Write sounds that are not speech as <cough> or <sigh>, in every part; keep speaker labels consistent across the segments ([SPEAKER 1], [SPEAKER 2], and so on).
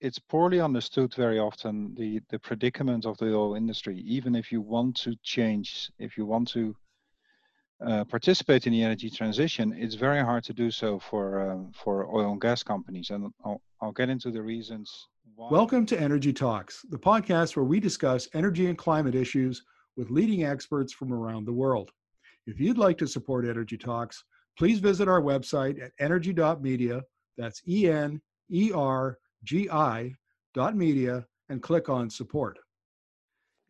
[SPEAKER 1] it's poorly understood very often the the predicament of the oil industry. Even if you want to change, if you want to uh, participate in the energy transition, it's very hard to do so for uh, for oil and gas companies, and I'll, I'll get into the reasons.
[SPEAKER 2] Why. Welcome to Energi Talks, the podcast where we discuss energy and climate issues with leading experts from around the world. If you'd like to support Energi Talks, please visit our website at energi.media. That's E N E R gi.media and click on support.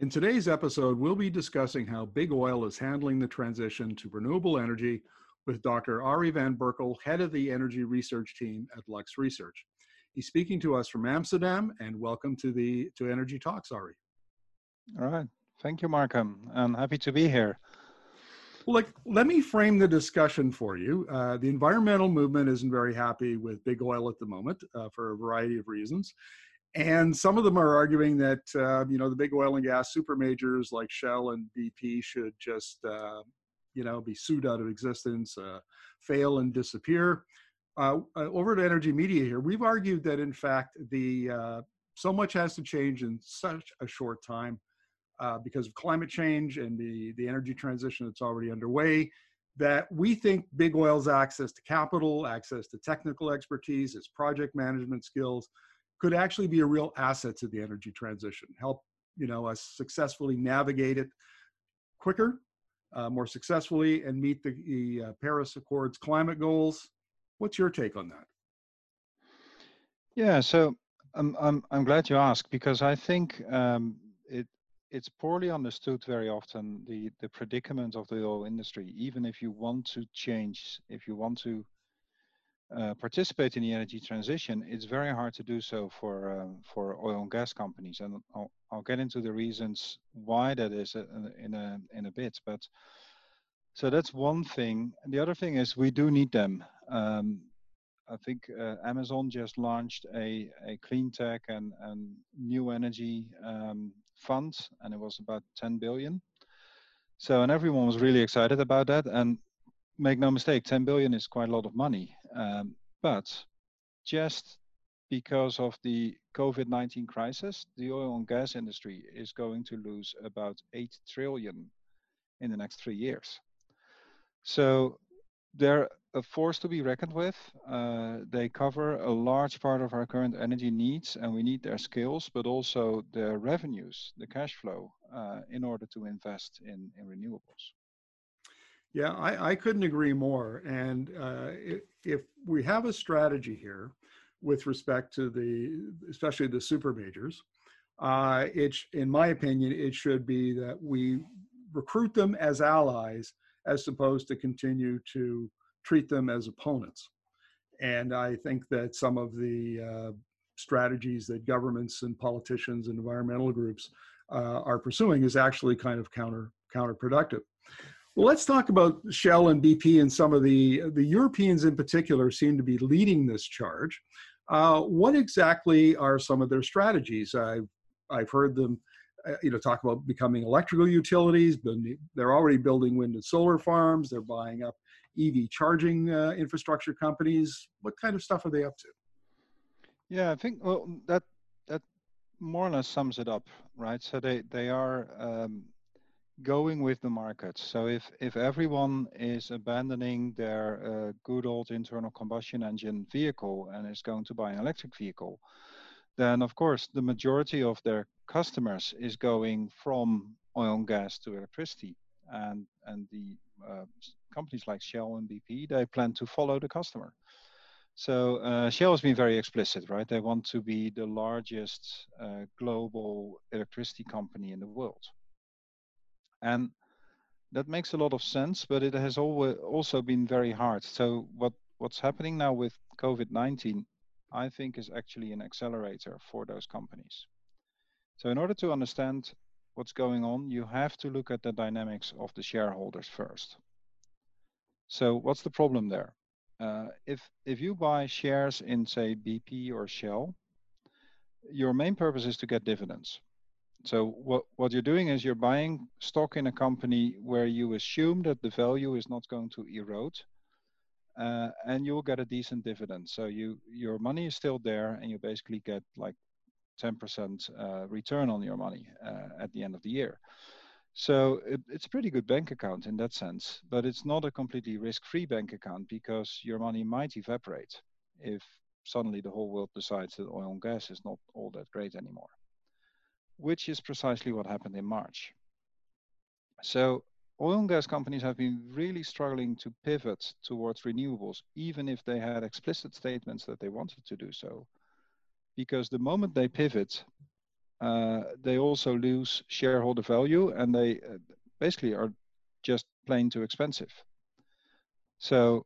[SPEAKER 2] In today's episode, we'll be discussing how big oil is handling the transition to renewable energy with Dr. Arij van Berkel, head of the energy research team at Lux Research. He's speaking to us from Amsterdam, and welcome to the to Energi Talks, Ari.
[SPEAKER 1] All right, thank you, Markham. I'm happy to be here.
[SPEAKER 2] Like, let me frame the discussion for you. Uh, the environmental movement isn't very happy with big oil at the moment uh, for a variety of reasons. And some of them are arguing that, uh, you know, the big oil and gas super majors like Shell and BP should just, uh, you know, be sued out of existence, uh, fail and disappear. Uh, over at Energi Media here, we've argued that, in fact, the so much has to change in such a short time uh, because of climate change and the, the energy transition that's already underway, that we think big oil's access to capital, access to technical expertise, its project management skills could actually be a real asset to the energy transition, help you know us successfully navigate it quicker, uh, more successfully, and meet the, the uh, Paris Accords climate goals. What's your take on that?
[SPEAKER 1] Yeah, so I'm I'm I'm glad you asked because I think um, it's poorly understood very often the the predicament of the oil industry. Even if you want to change if you want to uh, participate in the energy transition it's very hard to do so for uh, for oil and gas companies. And I'll, I'll get into the reasons why that is uh, in a in a bit but so that's one thing. And the other thing is we do need them. Um, I think uh, Amazon just launched a, a clean tech and, and new energy um, fund, and it was about 10 billion. So, and everyone was really excited about that. And make no mistake, 10 billion is quite a lot of money. Um, but just because of the COVID 19 crisis, the oil and gas industry is going to lose about 8 trillion in the next three years. So, they're a force to be reckoned with. Uh, they cover a large part of our current energy needs, and we need their skills, but also their revenues, the cash flow, uh, in order to invest in, in renewables.
[SPEAKER 2] Yeah, I, I couldn't agree more. And uh, if, we have a strategy here with respect to the, especially the super majors, uh, it, in my opinion, it should be that we recruit them as allies as opposed to continue to treat them as opponents. And I think that some of the uh, strategies that governments and politicians and environmental groups uh, are pursuing is actually kind of counter counterproductive. Well, let's talk about Shell and BP and some of the the Europeans in particular seem to be leading this charge. Uh, what exactly are some of their strategies? I've I've heard them, uh, you know, talk about becoming electrical utilities. They're already building wind and solar farms. They're buying up EV charging uh, infrastructure companies? What kind of stuff are they up to?
[SPEAKER 1] Yeah, I think well that that more or less sums it up, right? So they they are um, going with the market. So if if everyone is abandoning their uh, good old internal combustion engine vehicle and is going to buy an electric vehicle, then of course the majority of their customers is going from oil and gas to electricity, and and the companies like Shell and BP, they plan to follow the customer. So uh, Shell has been very explicit, right? They want to be the largest uh, global electricity company in the world. And that makes a lot of sense, but it has also been very hard. So what, what's happening now with COVID-19, I think is actually an accelerator for those companies. So in order to understand what's going on, you have to look at the dynamics of the shareholders first. So what's the problem there? Uh, if if you buy shares in say BP or Shell, your main purpose is to get dividends. So what what you're doing is you're buying stock in a company where you assume that the value is not going to erode, uh, and you'll get a decent dividend. So you your money is still there, and you basically get like 10% uh, return on your money uh, at the end of the year. So it, it's a pretty good bank account in that sense, but it's not a completely risk-free bank account because your money might evaporate if suddenly the whole world decides that oil and gas is not all that great anymore, which is precisely what happened in March. So oil and gas companies have been really struggling to pivot towards renewables, even if they had explicit statements that they wanted to do so. Because the moment they pivot, uh, they also lose shareholder value and they uh, basically are just plain too expensive. So,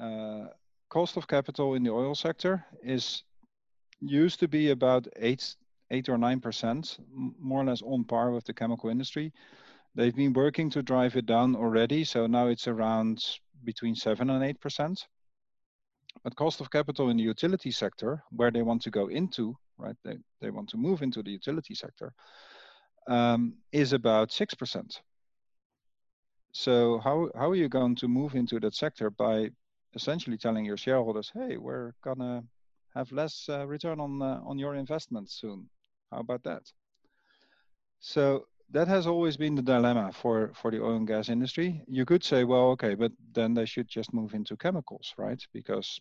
[SPEAKER 1] uh, cost of capital in the oil sector is used to be about eight, eight or nine percent, more or less on par with the chemical industry. They've been working to drive it down already, so now it's around between 7 and 8%. But cost of capital in the utility sector, where they want to go into, right, they, they want to move into the utility sector, um, is about 6%. So how, how are you going to move into that sector by essentially telling your shareholders, hey, we're gonna have less uh, return on uh, on your investment soon. How about that? So that has always been the dilemma for, for the oil and gas industry. You could say, well, okay, but then they should just move into chemicals, right? Because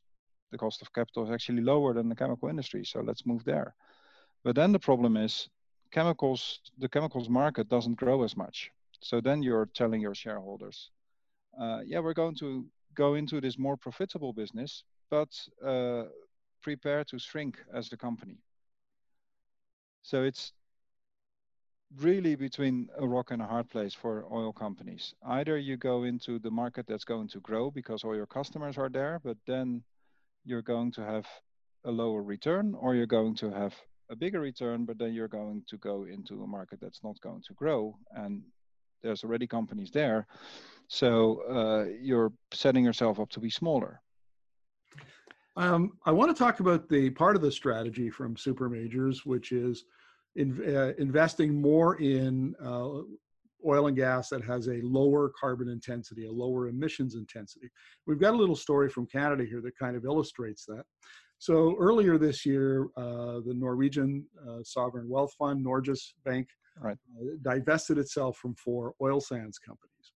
[SPEAKER 1] the cost of capital is actually lower than the chemical industry. So let's move there. But then the problem is chemicals, the chemicals market doesn't grow as much. So then you're telling your shareholders, uh, yeah, we're going to go into this more profitable business, but uh, prepare to shrink as the company. So it's really between a rock and a hard place for oil companies. Either you go into the market that's going to grow because all your customers are there, but then you're going to have a lower return, or you're going to have a bigger return, but then you're going to go into a market that's not going to grow. And there's already companies there. So uh, you're setting yourself up to be smaller.
[SPEAKER 2] Um, I want to talk about the part of the strategy from super majors, which is in, uh, investing more in uh, oil and gas that has a lower carbon intensity, a lower emissions intensity. We've got a little story from Canada here that kind of illustrates that. So earlier this year, uh, the Norwegian uh, sovereign wealth fund, Norges Bank, right. Uh, divested itself from four oil sands companies,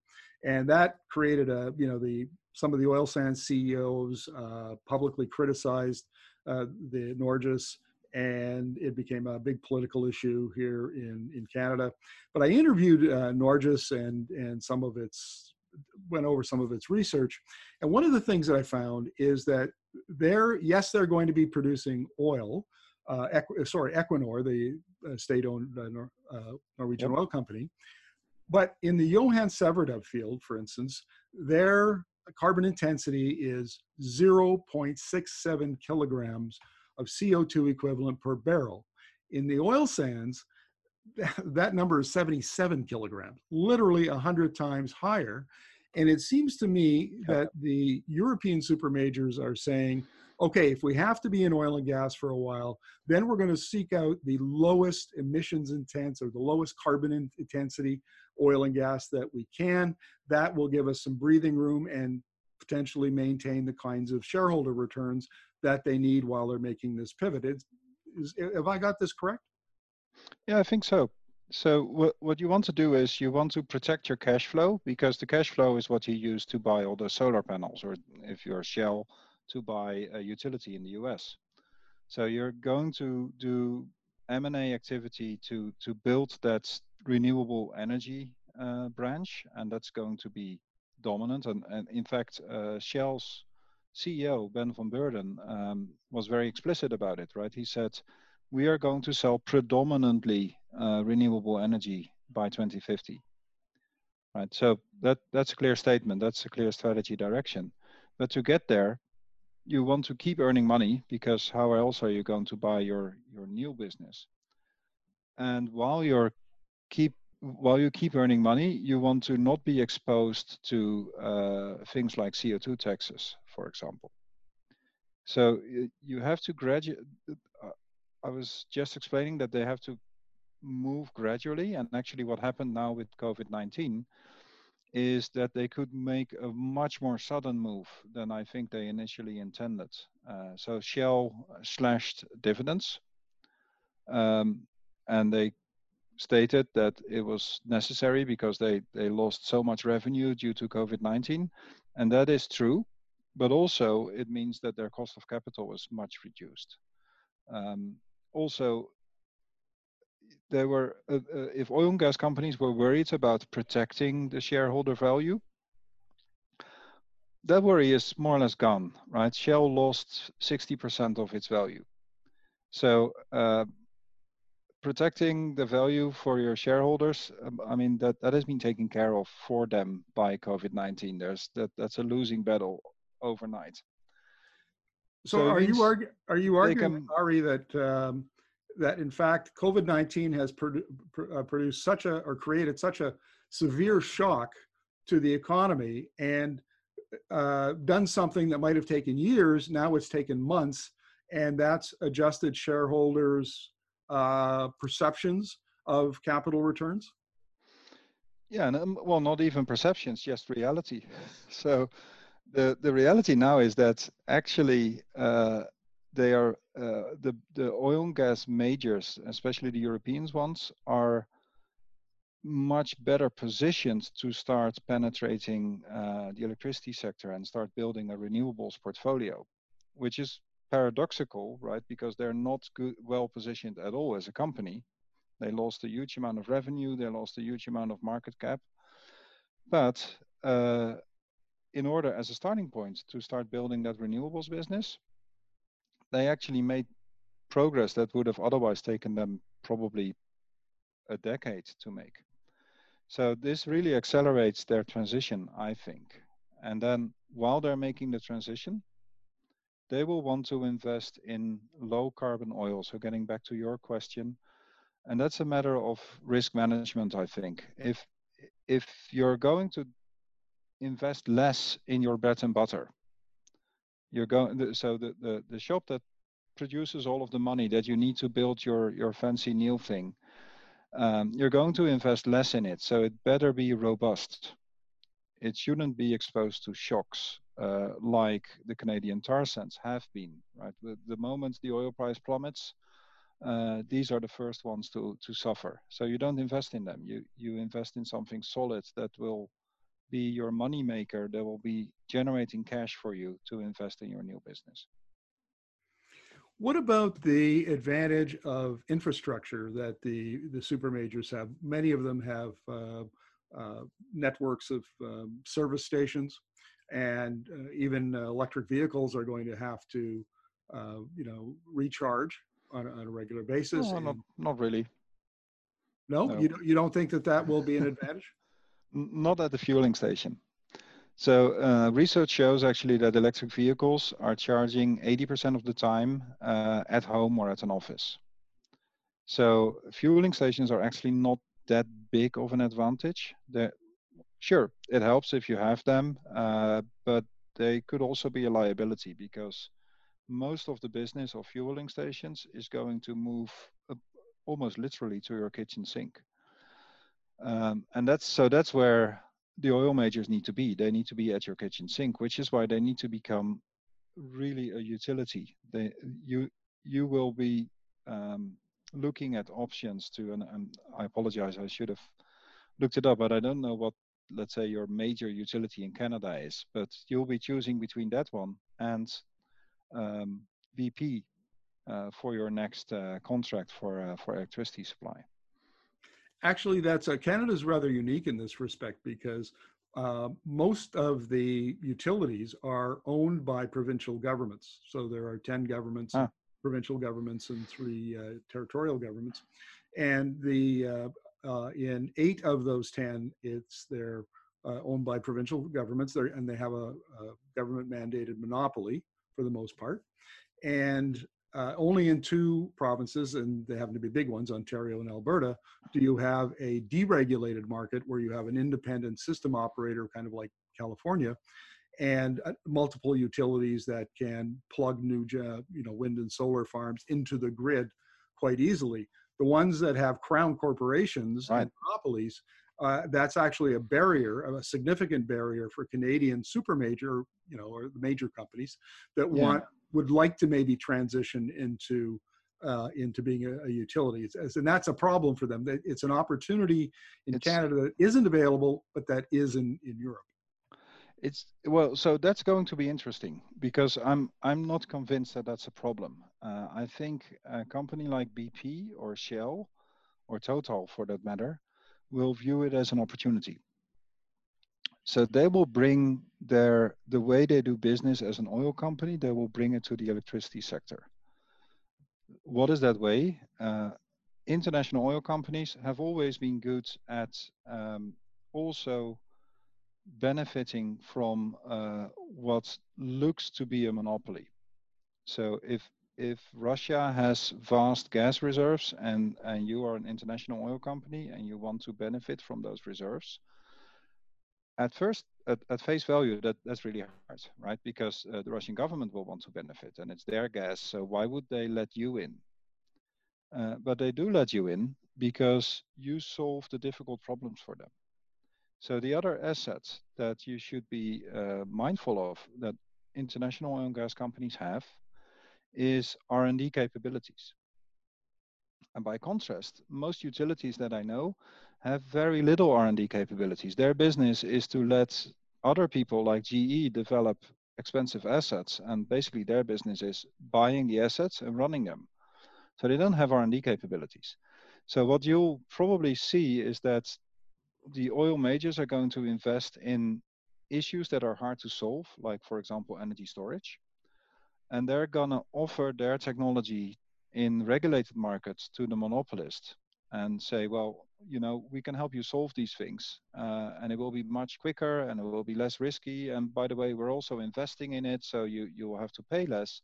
[SPEAKER 2] and that created a you know the some of the oil sands CEOs uh, publicly criticized the Norges and it became a big political issue here in, in Canada. But I interviewed uh, Norges and, and some of its, went over some of its research. And one of the things that I found is that they're, yes, they're going to be producing oil. Uh, Equ- sorry, Equinor, the uh, state-owned uh, Nor- uh, Norwegian yep. oil company. But in the Johan Sverdrup field, for instance, their carbon intensity is 0.67 kilograms of CO2 equivalent per barrel. In the oil sands, that number is 77 kilograms, literally 100 times higher. And it seems to me that the European super majors are saying, okay, if we have to be in oil and gas for a while, then we're going to seek out the lowest emissions intense or the lowest carbon intensity oil and gas that we can. That will give us some breathing room and potentially maintain the kinds of shareholder returns that they need while they're making this pivot. Is, is, have I got this correct?
[SPEAKER 1] Yeah, I think so. So what, what you want to do is you want to protect your cash flow because the cash flow is what you use to buy all the solar panels or if you're Shell to buy a utility in the US. So you're going to do M&A activity to, to build that renewable energy uh, branch and that's going to be dominant. And, and in fact, uh, Shell's CEO, Ben van Beurden, um, was very explicit about it, right? He said, we are going to sell predominantly uh, renewable energy by 2050. Right, so that, that's a clear statement, that's a clear strategy direction. But to get there, you want to keep earning money because how else are you going to buy your, your new business? And while you're keep while you keep earning money, you want to not be exposed to uh, things like CO2 taxes, for example. So you have to graduate. Uh, I was just explaining that they have to move gradually. And actually, what happened now with COVID 19 is that they could make a much more sudden move than I think they initially intended. Uh, so Shell slashed dividends, um, and they stated that it was necessary because they they lost so much revenue due to COVID-19, and that is true. But also, it means that their cost of capital was much reduced. Um, also, there were uh, uh, if oil and gas companies were worried about protecting the shareholder value that worry is more or less gone right shell lost 60% of its value so uh, protecting the value for your shareholders um, i mean that that has been taken care of for them by covid-19 there's that that's a losing battle overnight
[SPEAKER 2] so, so are, you are you arguing ari that um, that in fact COVID-19 has produ- uh, produced such a or created such a severe shock to the economy and uh, done something that might have taken years. Now it's taken months, and that's adjusted shareholders' uh, perceptions of capital returns.
[SPEAKER 1] Yeah, and um, well, not even perceptions, just reality. <laughs> So the the reality now is that actually uh, they are uh, the the oil and gas majors, especially the European ones, are much better positioned to start penetrating uh, the electricity sector and start building a renewables portfolio, which is paradoxical, right? Because they're not good, well positioned at all as a company. They lost a huge amount of revenue, they lost a huge amount of market cap, but uh, in order as a starting point to start building that renewables business, they actually made progress that would have otherwise taken them probably a decade to make. So this really accelerates their transition, I think. And then while they're making the transition, they will want to invest in low carbon oil. So getting back to your question, and that's a matter of risk management, I think. If if you're going to invest less in your bread and butter, you're going so the, the the shop that produces all of the money that you need to build your your fancy new thing um, you're going to invest less in it so it better be robust it shouldn't be exposed to shocks uh, like the canadian tar sands have been right the, moment the oil price plummets uh, these are the first ones to to suffer so you don't invest in them you you invest in something solid that will be your money maker that will be generating cash for you to invest in your new business.
[SPEAKER 2] What about the advantage of infrastructure that the, the super majors have? Many of them have uh, uh, networks of um, service stations, and uh, even electric vehicles are going to have to, uh, you know, recharge on, on a regular basis.
[SPEAKER 1] No, not, not really.
[SPEAKER 2] No, no, you don't. You don't think that that will be an advantage? <laughs>
[SPEAKER 1] not at the fueling station. So uh, research shows actually that electric vehicles are charging 80% of the time uh, at home or at an office. So fueling stations are actually not that big of an advantage. They're, sure, it helps if you have them, uh, but they could also be a liability because most of the business of fueling stations is going to move almost literally to your kitchen sink. Um, and that's so that's where the oil majors need to be. They need to be at your kitchen sink, which is why they need to become really a utility. They you you will be um, looking at options to and, and I apologize, I should have looked it up, but I don't know what let's say your major utility in Canada is, but you'll be choosing between that one and um, BP uh, for your next uh, contract for uh, for electricity supply
[SPEAKER 2] actually, that's uh, Canada's rather unique in this respect because uh, most of the utilities are owned by provincial governments. So there are 10 governments, ah. provincial governments, and three uh, territorial governments. And the uh, in eight of those 10, it's they're uh, owned by provincial governments, and they have a, a government mandated monopoly for the most part. And uh, only in two provinces, and they happen to be big ones, Ontario and Alberta, do you have a deregulated market where you have an independent system operator, kind of like California, and uh, multiple utilities that can plug new, you know, wind and solar farms into the grid quite easily. The ones that have crown corporations right. and monopolies uh, that's actually a barrier, a significant barrier for Canadian super major, you know, or the major companies that yeah. want would like to maybe transition into uh, into being a, a utility. It's, and that's a problem for them. It's an opportunity in it's, Canada that isn't available, but that is in, in Europe.
[SPEAKER 1] It's well, so that's going to be interesting because I'm I'm not convinced that that's a problem. Uh, I think a company like BP or Shell or Total, for that matter, will view it as an opportunity. So they will bring their the way they do business as an oil company. They will bring it to the electricity sector what is that way? Uh, international oil companies have always been good at um, also benefiting from uh, what looks to be a monopoly. So if if Russia has vast gas reserves and, and you are an international oil company and you want to benefit from those reserves, at first, at, at face value, that, that's really hard, right? Because uh, the Russian government will want to benefit and it's their gas. So why would they let you in? Uh, but they do let you in because you solve the difficult problems for them. So the other assets that you should be uh, mindful of that international oil and gas companies have is R&D capabilities. And by contrast, most utilities that I know have very little R&D capabilities. Their business is to let other people like GE develop expensive assets and basically their business is buying the assets and running them. So they don't have R&D capabilities. So what you'll probably see is that the oil majors are going to invest in issues that are hard to solve, like for example, energy storage. And they're gonna offer their technology in regulated markets to the monopolist and say, well, you know, we can help you solve these things, uh, and it will be much quicker and it will be less risky. And by the way, we're also investing in it, so you you will have to pay less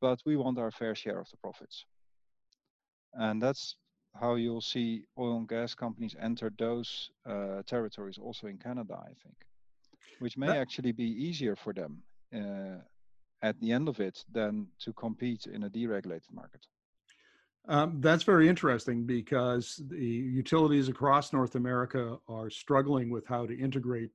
[SPEAKER 1] but we want our fair share of the profits. And that's how you'll see oil and gas companies enter those uh, territories also in Canada, I think, which may actually be easier for them uh, at the end of it than to compete in a deregulated market.
[SPEAKER 2] Um, that's very interesting because the utilities across North America are struggling with how to integrate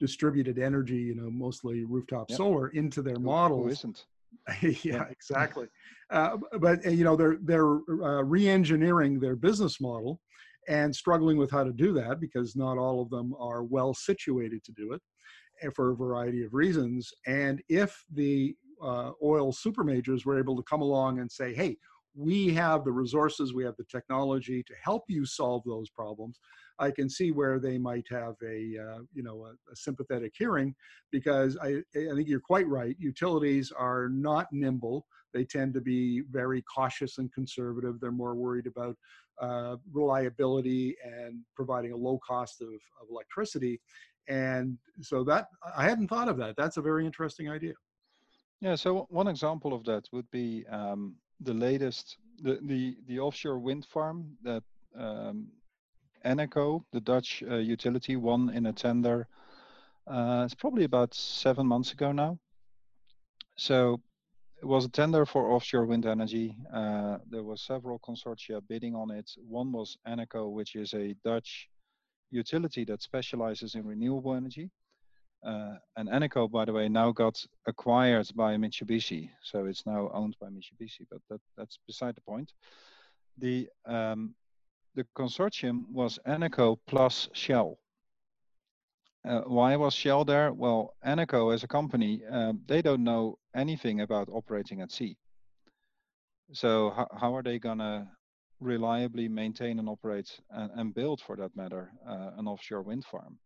[SPEAKER 2] distributed energy, you know, mostly rooftop yep. solar into their models. Who
[SPEAKER 1] isn't? <laughs>
[SPEAKER 2] yeah, exactly. Uh, but you know they're they're uh, re-engineering their business model and struggling with how to do that because not all of them are well situated to do it eh, for a variety of reasons. And if the uh, oil super majors were able to come along and say, "Hey, we have the resources, we have the technology to help you solve those problems," I can see where they might have a uh, you know a, a, sympathetic hearing because I I think you're quite right. Utilities are not nimble. They tend to be very cautious and conservative. They're more worried about uh, reliability and providing a low cost of, of electricity. And so that I hadn't thought of that. That's a very interesting idea.
[SPEAKER 1] Yeah. So one example of that would be um, the latest the, the the offshore wind farm that um, Eneco, the Dutch uh, utility, won in a tender. Uh, it's probably about seven months ago now. So it was a tender for offshore wind energy. Uh, there were several consortia bidding on it. One was Eneco, which is a Dutch utility that specializes in renewable energy. Uh, and Eneco, by the way, now got acquired by Mitsubishi, so it's now owned by Mitsubishi. But that, that's beside the point. The um, the consortium was Eneco plus Shell. Uh, why was Shell there? Well, Eneco as a company, um, they don't know anything about operating at sea. So how, how are they gonna reliably maintain and operate and, and build, for that matter, uh, an offshore wind farm?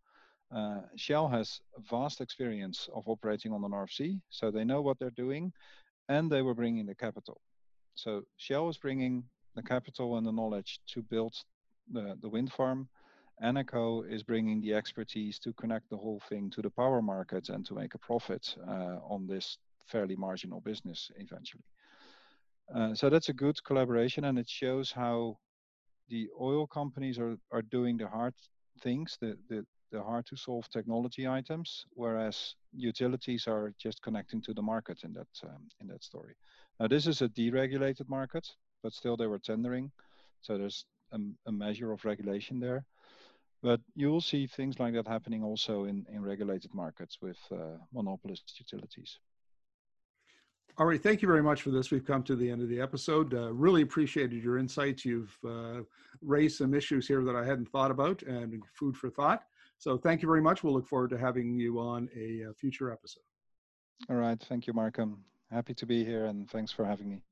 [SPEAKER 1] Uh, Shell has vast experience of operating on the North Sea, so they know what they're doing, and they were bringing the capital. So Shell is bringing the capital and the knowledge to build the, the wind farm. Eneco is bringing the expertise to connect the whole thing to the power market and to make a profit uh, on this fairly marginal business eventually. Uh, so that's a good collaboration and it shows how the oil companies are, are doing the hard things, the, the, the hard to solve technology items, whereas utilities are just connecting to the market in that, um, in that story. Now this is a deregulated market but still they were tendering. So there's a, a measure of regulation there. But you will see things like that happening also in, in regulated markets with uh, monopolist utilities.
[SPEAKER 2] All right, thank you very much for this. We've come to the end of the episode. Uh, really appreciated your insights. You've uh, raised some issues here that I hadn't thought about and food for thought. So thank you very much. We'll look forward to having you on a, uh, future episode.
[SPEAKER 1] All right. Thank you, Markham. Happy to be here and thanks for having me.